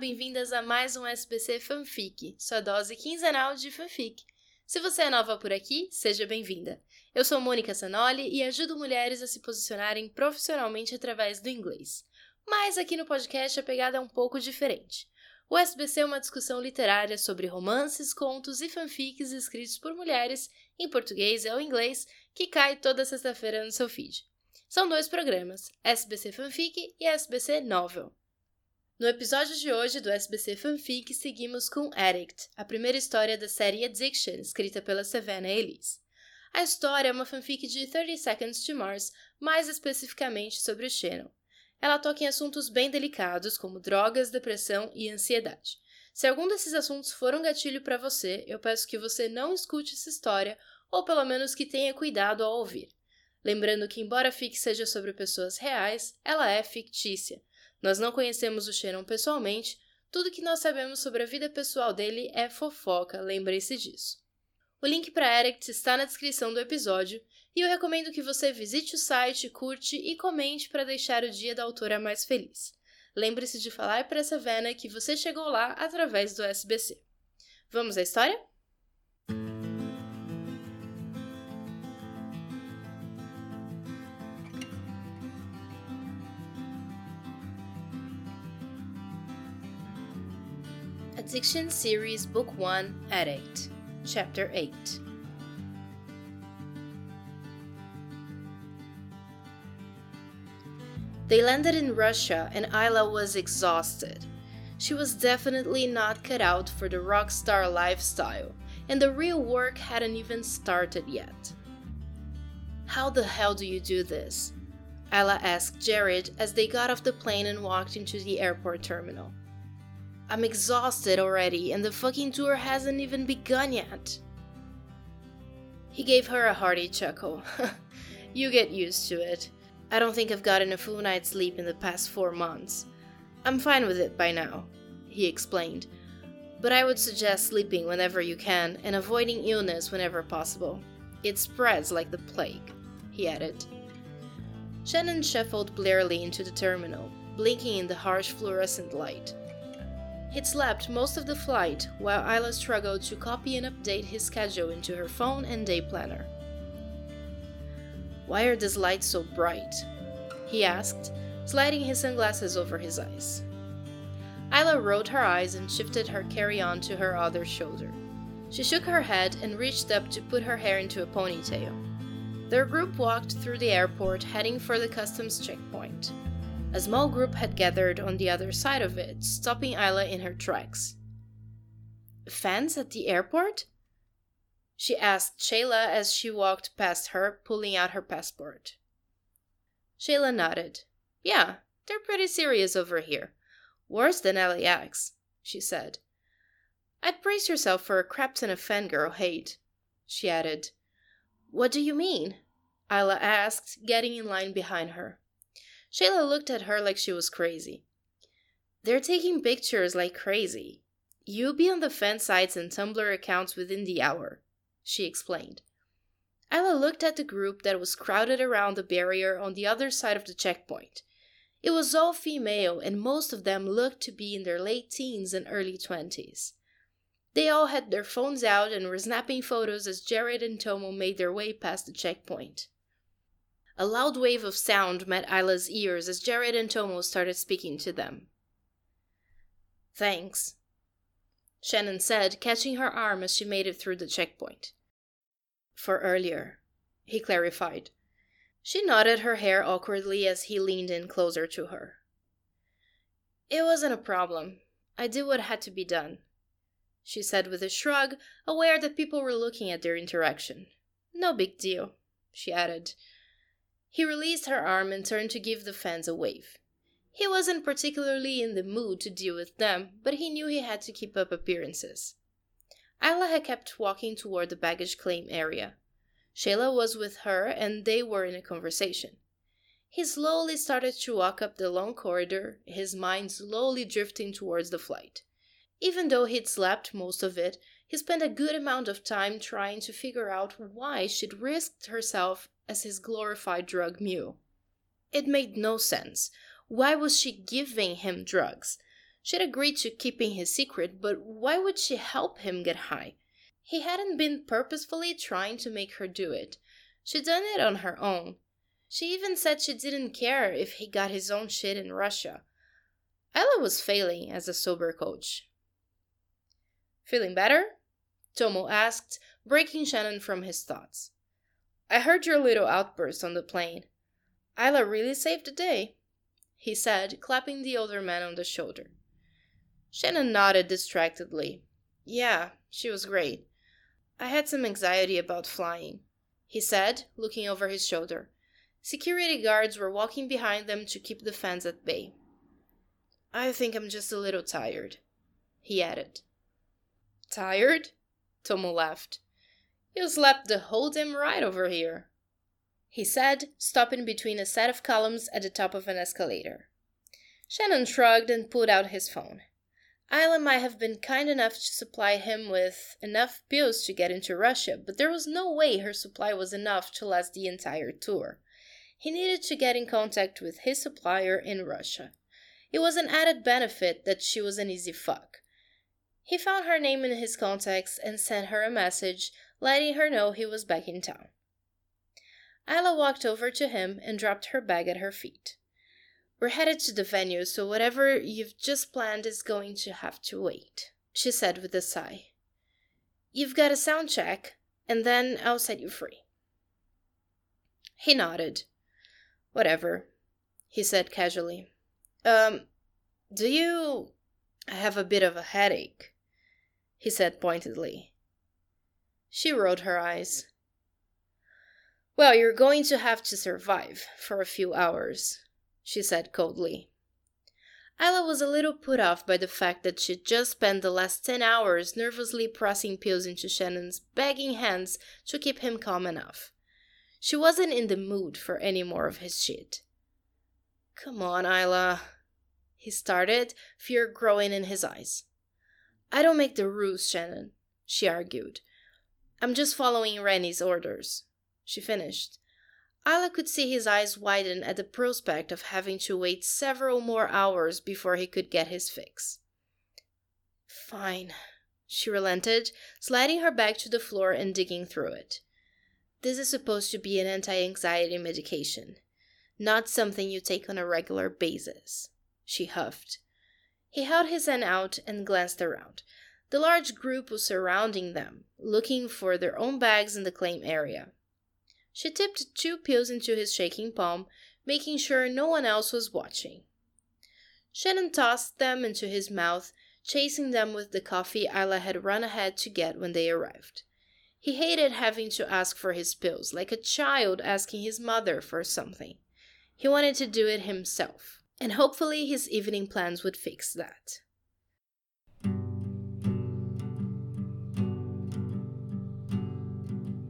Bem-vindas a mais um SBC Fanfic, sua dose quinzenal de fanfic. Se você é nova por aqui, seja bem-vinda. Eu sou Mônica Sanoli e ajudo mulheres a se posicionarem profissionalmente através do inglês. Mas aqui no podcast a pegada é um pouco diferente. O SBC é uma discussão literária sobre romances, contos e fanfics escritos por mulheres, em português ou inglês, que cai toda sexta-feira no seu feed. São dois programas, SBC Fanfic e SBC Novel. No episódio de hoje do SBC Fanfic, seguimos com Addict, a primeira história da série Addiction, escrita pela Savannah Elise. A história é uma fanfic de 30 Seconds to Mars, mais especificamente sobre o Shannon. Ela toca em assuntos bem delicados, como drogas, depressão e ansiedade. Se algum desses assuntos for um gatilho para você, eu peço que você não escute essa história, ou pelo menos que tenha cuidado ao ouvir. Lembrando que, embora a fic seja sobre pessoas reais, ela é fictícia. Nós não conhecemos o Shannon pessoalmente, tudo que nós sabemos sobre a vida pessoal dele é fofoca, lembre-se disso. O link para Eric está na descrição do episódio e eu recomendo que você visite o site, curte e comente para deixar o dia da autora mais feliz. Lembre-se de falar para essa Savannah que você chegou lá através do SBC. Vamos à história? Addiction Series Book 1 Addict, Chapter 8. They landed in Russia and Isla was exhausted. She was definitely not cut out for the rock star lifestyle, and the real work hadn't even started yet. How the hell do you do this? Isla asked Jared as they got off the plane and walked into the airport terminal. I'm exhausted already, and the fucking tour hasn't even begun yet. He gave her a hearty chuckle. you get used to it. I don't think I've gotten a full night's sleep in the past four months. I'm fine with it by now, he explained. But I would suggest sleeping whenever you can and avoiding illness whenever possible. It spreads like the plague, he added. Shannon shuffled blearily into the terminal, blinking in the harsh fluorescent light. He'd slept most of the flight, while Isla struggled to copy and update his schedule into her phone and day planner. Why are these lights so bright? he asked, sliding his sunglasses over his eyes. Isla rolled her eyes and shifted her carry on to her other shoulder. She shook her head and reached up to put her hair into a ponytail. Their group walked through the airport, heading for the customs checkpoint. A small group had gathered on the other side of it, stopping Isla in her tracks. Fans at the airport? She asked Shayla as she walked past her, pulling out her passport. Shayla nodded. Yeah, they're pretty serious over here. Worse than LAX, she said. I'd brace yourself for a crap ton of fangirl hate, she added. What do you mean? Isla asked, getting in line behind her. Shayla looked at her like she was crazy. They're taking pictures like crazy. You'll be on the fan sites and Tumblr accounts within the hour, she explained. Isla looked at the group that was crowded around the barrier on the other side of the checkpoint. It was all female, and most of them looked to be in their late teens and early twenties. They all had their phones out and were snapping photos as Jared and Tomo made their way past the checkpoint. A loud wave of sound met Isla's ears as Jared and Tomo started speaking to them. Thanks, Shannon said, catching her arm as she made it through the checkpoint. For earlier, he clarified. She nodded her hair awkwardly as he leaned in closer to her. It wasn't a problem. I did what had to be done, she said with a shrug, aware that people were looking at their interaction. No big deal, she added. He released her arm and turned to give the fans a wave. He wasn't particularly in the mood to deal with them, but he knew he had to keep up appearances. Isla had kept walking toward the baggage claim area. Shayla was with her and they were in a conversation. He slowly started to walk up the long corridor, his mind slowly drifting towards the flight. Even though he'd slept most of it, he spent a good amount of time trying to figure out why she'd risked herself as his glorified drug mule. It made no sense. Why was she giving him drugs? She'd agreed to keeping his secret, but why would she help him get high? He hadn't been purposefully trying to make her do it. She'd done it on her own. She even said she didn't care if he got his own shit in Russia. Isla was failing as a sober coach. Feeling better? Tomo asked, breaking Shannon from his thoughts. I heard your little outburst on the plane. Isla really saved the day, he said, clapping the older man on the shoulder. Shannon nodded distractedly. Yeah, she was great. I had some anxiety about flying, he said, looking over his shoulder. Security guards were walking behind them to keep the fans at bay. I think I'm just a little tired, he added. Tired? Tomo laughed. You slept the whole damn ride over here, he said, stopping between a set of columns at the top of an escalator. Shannon shrugged and pulled out his phone. Isla might have been kind enough to supply him with enough pills to get into Russia, but there was no way her supply was enough to last the entire tour. He needed to get in contact with his supplier in Russia. It was an added benefit that she was an easy fuck. He found her name in his contacts and sent her a message letting her know he was back in town. Isla walked over to him and dropped her bag at her feet. We're headed to the venue, so whatever you've just planned is going to have to wait, she said with a sigh. You've got a sound check, and then I'll set you free. He nodded. Whatever, he said casually. Um, do you. I have a bit of a headache, he said pointedly. She rolled her eyes. Well, you're going to have to survive for a few hours, she said coldly. Isla was a little put off by the fact that she'd just spent the last ten hours nervously pressing pills into Shannon's begging hands to keep him calm enough. She wasn't in the mood for any more of his shit. Come on, Isla, he started, fear growing in his eyes. I don't make the rules, Shannon, she argued. I'm just following Rennie's orders. She finished. Isla could see his eyes widen at the prospect of having to wait several more hours before he could get his fix. Fine, she relented, sliding her bag to the floor and digging through it. This is supposed to be an anti anxiety medication, not something you take on a regular basis. She huffed. He held his hand out and glanced around. The large group was surrounding them, looking for their own bags in the claim area. She tipped two pills into his shaking palm, making sure no one else was watching. Shannon tossed them into his mouth, chasing them with the coffee Isla had run ahead to get when they arrived. He hated having to ask for his pills, like a child asking his mother for something. He wanted to do it himself, and hopefully his evening plans would fix that.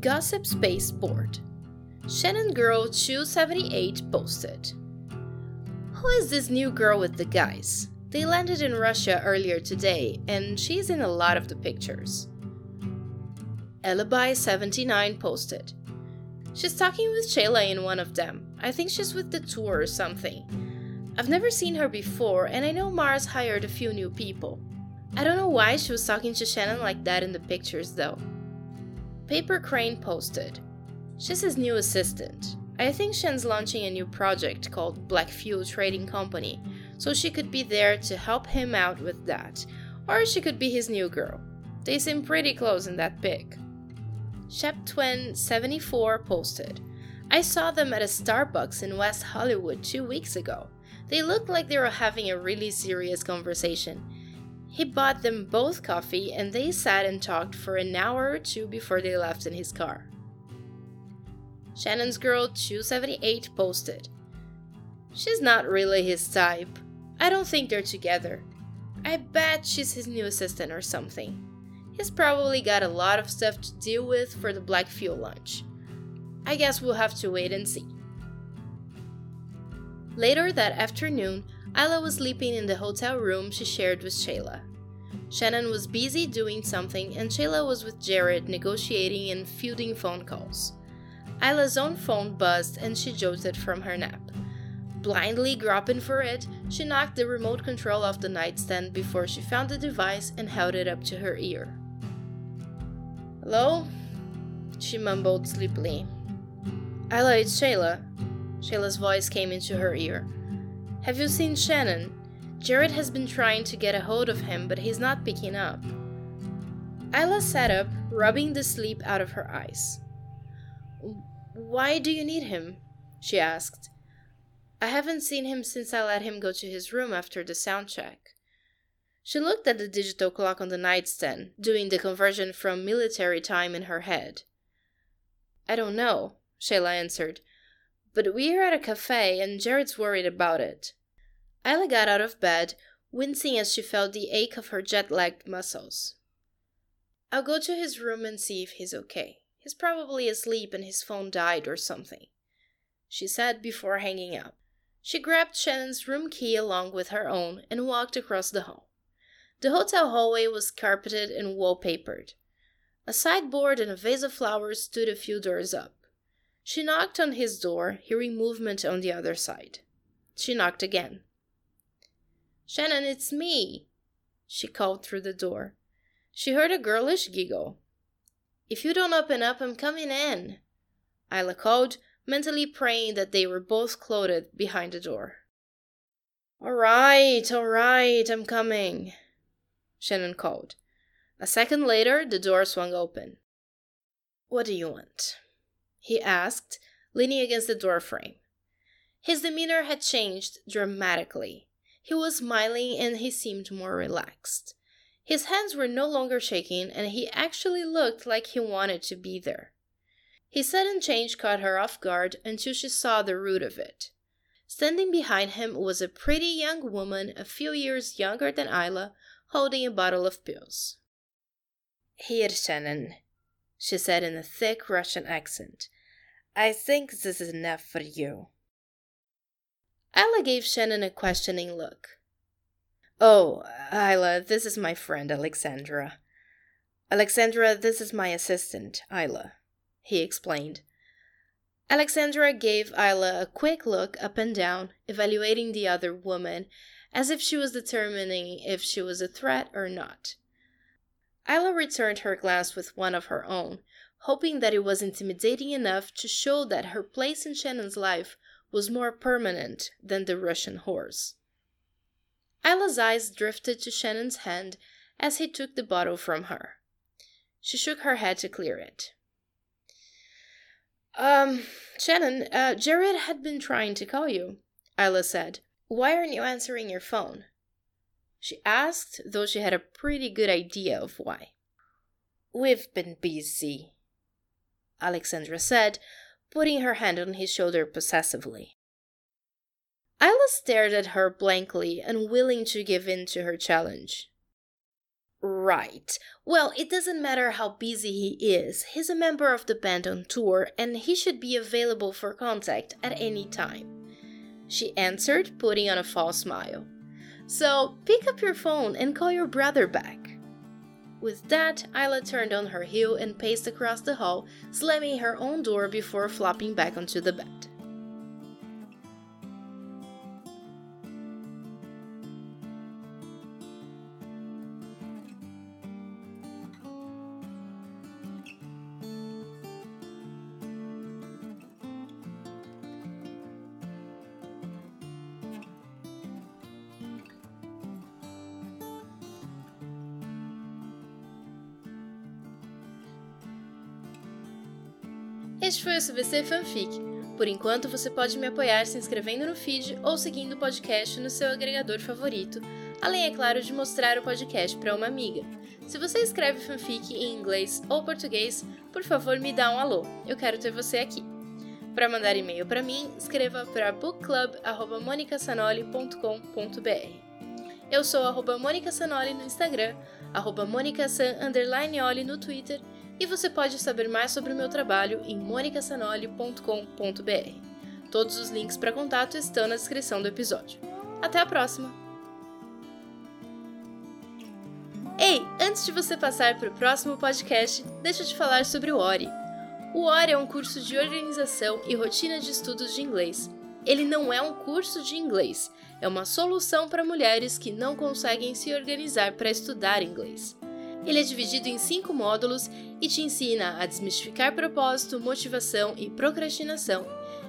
Gossip Space Board Shannon Girl 278 posted. Who is this new girl with the guys? They landed in Russia earlier today, and she's in a lot of the pictures. Alibi79 posted. She's talking with Shayla in one of them. I think she's with the tour or something. I've never seen her before, and I know Mars hired a few new people. I don't know why she was talking to Shannon like that in the pictures, though. Paper Crane posted. She's his new assistant. I think Shen's launching a new project called Black Fuel Trading Company, so she could be there to help him out with that. Or she could be his new girl. They seem pretty close in that pic. Sheptwin74 posted I saw them at a Starbucks in West Hollywood two weeks ago. They looked like they were having a really serious conversation. He bought them both coffee and they sat and talked for an hour or two before they left in his car. Shannon's Girl 278 posted. She's not really his type. I don't think they're together. I bet she's his new assistant or something. He's probably got a lot of stuff to deal with for the Black Fuel lunch. I guess we'll have to wait and see. Later that afternoon, Isla was sleeping in the hotel room she shared with Shayla. Shannon was busy doing something, and Shayla was with Jared negotiating and fielding phone calls. Isla's own phone buzzed and she jolted from her nap. Blindly groping for it, she knocked the remote control off the nightstand before she found the device and held it up to her ear. Hello? She mumbled sleepily. Isla, it's Shayla. Shayla's voice came into her ear. Have you seen Shannon? Jared has been trying to get a hold of him, but he's not picking up. Isla sat up, rubbing the sleep out of her eyes. Why do you need him? she asked. I haven't seen him since I let him go to his room after the sound check. She looked at the digital clock on the nightstand, doing the conversion from military time in her head. I don't know, Shayla answered, but we're at a cafe and Jared's worried about it. Isla got out of bed, wincing as she felt the ache of her jet lagged muscles. I'll go to his room and see if he's okay. He's probably asleep and his phone died or something, she said before hanging up. She grabbed Shannon's room key along with her own and walked across the hall. The hotel hallway was carpeted and wallpapered. A sideboard and a vase of flowers stood a few doors up. She knocked on his door, hearing movement on the other side. She knocked again. Shannon, it's me, she called through the door. She heard a girlish giggle. If you don't open up, I'm coming in, Isla called, mentally praying that they were both clothed behind the door. All right, all right, I'm coming, Shannon called. A second later, the door swung open. What do you want? He asked, leaning against the doorframe. His demeanor had changed dramatically. He was smiling and he seemed more relaxed. His hands were no longer shaking, and he actually looked like he wanted to be there. His sudden change caught her off guard until she saw the root of it. Standing behind him was a pretty young woman a few years younger than Isla, holding a bottle of pills. Here, Shannon, she said in a thick Russian accent. I think this is enough for you. Isla gave Shannon a questioning look. Oh, Isla, this is my friend Alexandra. Alexandra, this is my assistant, Isla, he explained. Alexandra gave Isla a quick look up and down, evaluating the other woman as if she was determining if she was a threat or not. Isla returned her glance with one of her own, hoping that it was intimidating enough to show that her place in Shannon's life was more permanent than the Russian horse. Isla's eyes drifted to Shannon's hand as he took the bottle from her. She shook her head to clear it. Um, Shannon, uh, Jared had been trying to call you, Isla said. Why aren't you answering your phone? She asked, though she had a pretty good idea of why. We've been busy, Alexandra said, putting her hand on his shoulder possessively. Isla stared at her blankly, unwilling to give in to her challenge. Right. Well, it doesn't matter how busy he is. He's a member of the band on tour, and he should be available for contact at any time. She answered, putting on a false smile. So, pick up your phone and call your brother back. With that, Isla turned on her heel and paced across the hall, slamming her own door before flopping back onto the bed. Este foi o CVC Fanfic. Por enquanto, você pode me apoiar se inscrevendo no feed ou seguindo o podcast no seu agregador favorito, além, é claro, de mostrar o podcast para uma amiga. Se você escreve fanfic em inglês ou português, por favor me dá um alô, eu quero ter você aqui. Para mandar e-mail para mim, escreva para bookclub.monicasanoli.com.br. Eu sou arroba Mônica Sanoli no Instagram, arroba monicasan no Twitter e você pode saber mais sobre o meu trabalho em monicasanoli.com.br. Todos os links para contato estão na descrição do episódio. Até a próxima! Ei, antes de você passar para o próximo podcast, deixa eu te falar sobre o ORI. O ORI é um curso de organização e rotina de estudos de inglês. Ele não é um curso de inglês, é uma solução para mulheres que não conseguem se organizar para estudar inglês. Ele é dividido em cinco módulos e te ensina a desmistificar propósito, motivação e procrastinação,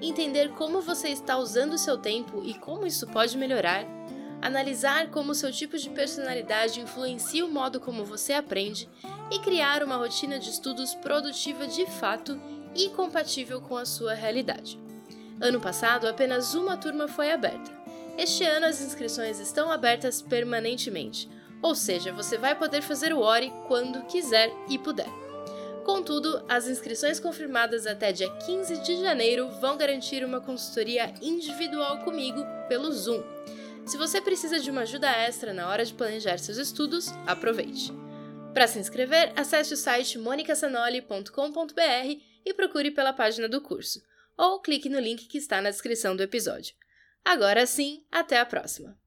entender como você está usando o seu tempo e como isso pode melhorar, analisar como o seu tipo de personalidade influencia o modo como você aprende e criar uma rotina de estudos produtiva de fato e compatível com a sua realidade. Ano passado, apenas uma turma foi aberta. Este ano, as inscrições estão abertas permanentemente, ou seja, você vai poder fazer o ORI quando quiser e puder. Contudo, as inscrições confirmadas até dia 15 de janeiro vão garantir uma consultoria individual comigo pelo Zoom. Se você precisa de uma ajuda extra na hora de planejar seus estudos, aproveite. Para se inscrever, acesse o site monicasanoli.com.br e procure pela página do curso, ou clique no link que está na descrição do episódio. Agora sim, até a próxima!